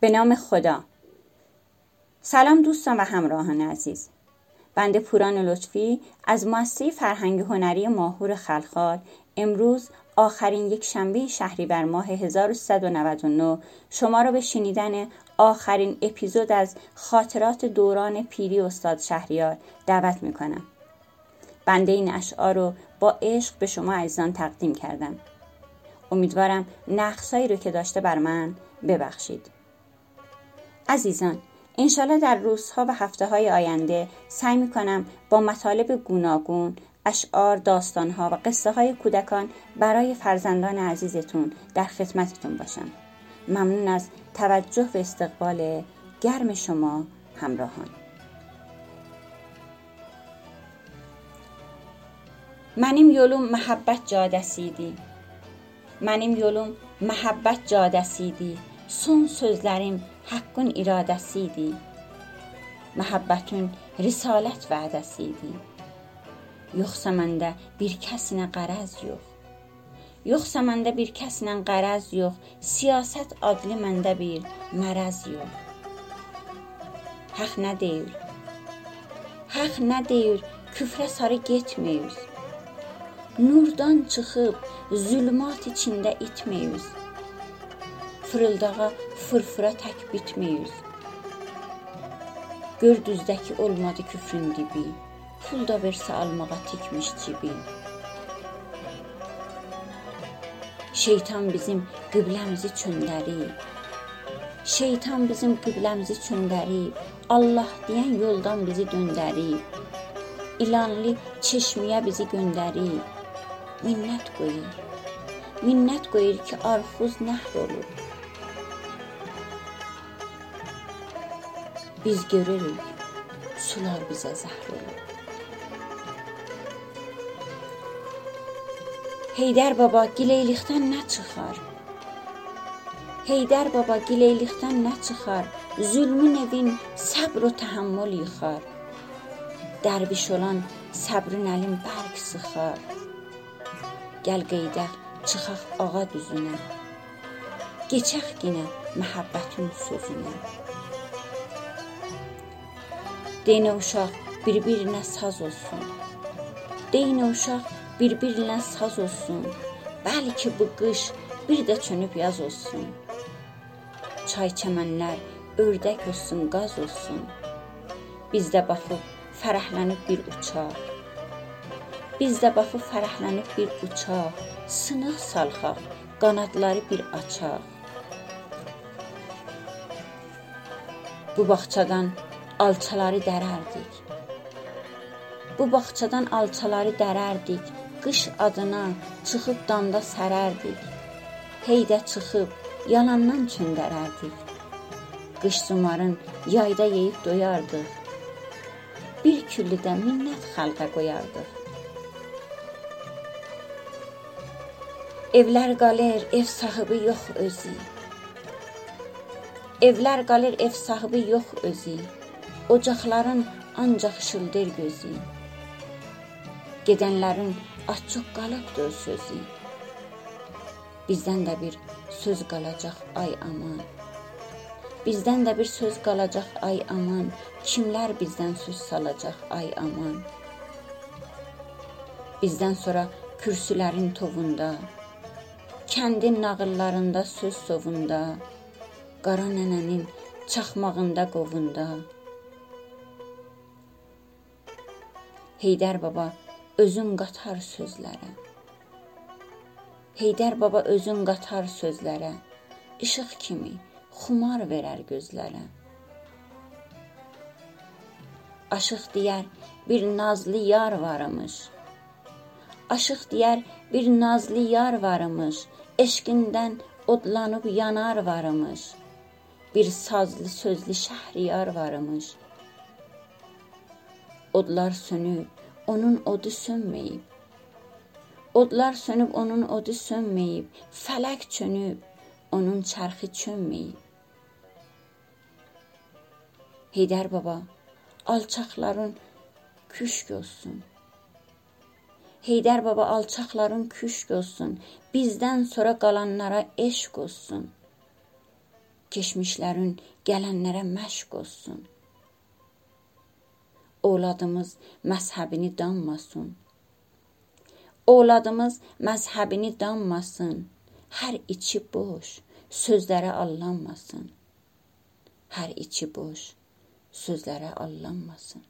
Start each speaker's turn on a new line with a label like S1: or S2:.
S1: به نام خدا سلام دوستان و همراهان عزیز بنده پوران لطفی از مؤسسه فرهنگ هنری ماهور خلخال امروز آخرین یک شنبه شهری بر ماه 1399 شما را به شنیدن آخرین اپیزود از خاطرات دوران پیری استاد شهریار دعوت می کنم. بنده این اشعار رو با عشق به شما عزیزان تقدیم کردم. امیدوارم نقصایی رو که داشته بر من ببخشید. عزیزان انشالله در روزها و هفته های آینده سعی می کنم با مطالب گوناگون اشعار، داستانها و قصه های کودکان برای فرزندان عزیزتون در خدمتتون باشم. ممنون از توجه و استقبال گرم شما همراهان. Məhəbbət cadəsi idi. Mənim yolum məhəbbət cadəsi idi. Son sözlərim haqqın iradəsi idi. Məhəbbətin risalət vədəsi idi. Yoxsa məndə bir kəsinə qərəz yox. Yoxsa məndə bir kəslə qərəz yox. Siyasət adlı məndə bir mərəz yox. Haqq nə deyir? Haqq nə deyir? Küfrə sarı getməyiz. Nurdan çıxıb zülmat içində itməyiz. Fırıldağa fırfıra tək bitməyiz. Gör düzdəki olmadı küfrün dibi. Pul da versə almağa tikmiş cibi. Şeytan bizim qibləmizi çöndərib. Şeytan bizim qibləmizi çöndərib. Allah deyən yoldan bizi döndərib. İlanlı çeşməyə bizi göndərib. minnət qoyur. Minnət qoyur ki, arxuz nəhr olur. Biz görürük, sular bizə zəhr olur. Heydər baba gileylikdən nə çıxar? Heydər baba gileylikdən nə çıxar? Zülmün evin səbr və təhəmmül yıxar. Dərviş olan səbrin əlin bərk sıxar. Gəl qeydək, çıxaq ağa düzünə. Keçək yenə məhəbbətin sözünə. Deynə uşaq bir-birinə saz olsun. Deynə uşaq bir-birinə saz olsun. Bəlkə bu qış bir də çönüb yaz olsun. Çay çəmənlər ördək olsun, qaz olsun. Biz də baxıb fərəhlənib bir uçaq. Biz də baxıb fərəhlənib bir uçaq, sınıq salxaq, qanadları bir açaq. Bu bağçadan alçaları dərərdik. Bu bağçadan alçaları dərərdik. Qış adına çıxıb danda sərərdik. Heydə çıxıb yalandan çöndərərdik. Qış zumarın yayda yeyib doyardıq. Bir küllidə minnət xalqa qoyardıq. Evlər qalır, ev sahibi yox özü. Evlər qalır, ev sahibi yox özü. Ocaqların ancaq işıldır gözü. Gedənlərin açıq qalıbdır sözü. Bizdən də bir söz qalacaq ay aman. Bizdən də bir söz qalacaq ay aman. Kimlər bizdən söz salacaq ay aman. Bizdən sonra kürsülərin tovunda Kəndin nağıllarında söz sovunda, qara nənənin çaxmağında qovunda. Heydər baba özün qatar sözlərə. Heydər baba özün qatar sözlərə. İşıq kimi xumar verər gözlərə. Aşıq deyər bir nazlı yar varmış. Aşıq deyər bir nazlı yar varmış eşqindən odlanıb yanar varmış. Bir sazlı sözlü şəhriyar varmış. Odlar sönüb, onun odu sönməyib. Odlar sönüb, onun odu sönməyib. Fələk çönüb, onun çarxı çönməyib. Heydər baba, alçaqların küşk olsun. Heydər baba alçaqların küşk olsun, bizdən sonra qalanlara eşq olsun. Keçmişlərin gələnlərə məşq olsun. Oğladımız məzhəbini danmasın. Oğladımız məzhəbini danmasın. Hər içi boş, sözlərə allanmasın. Hər içi boş, sözlərə allanmasın.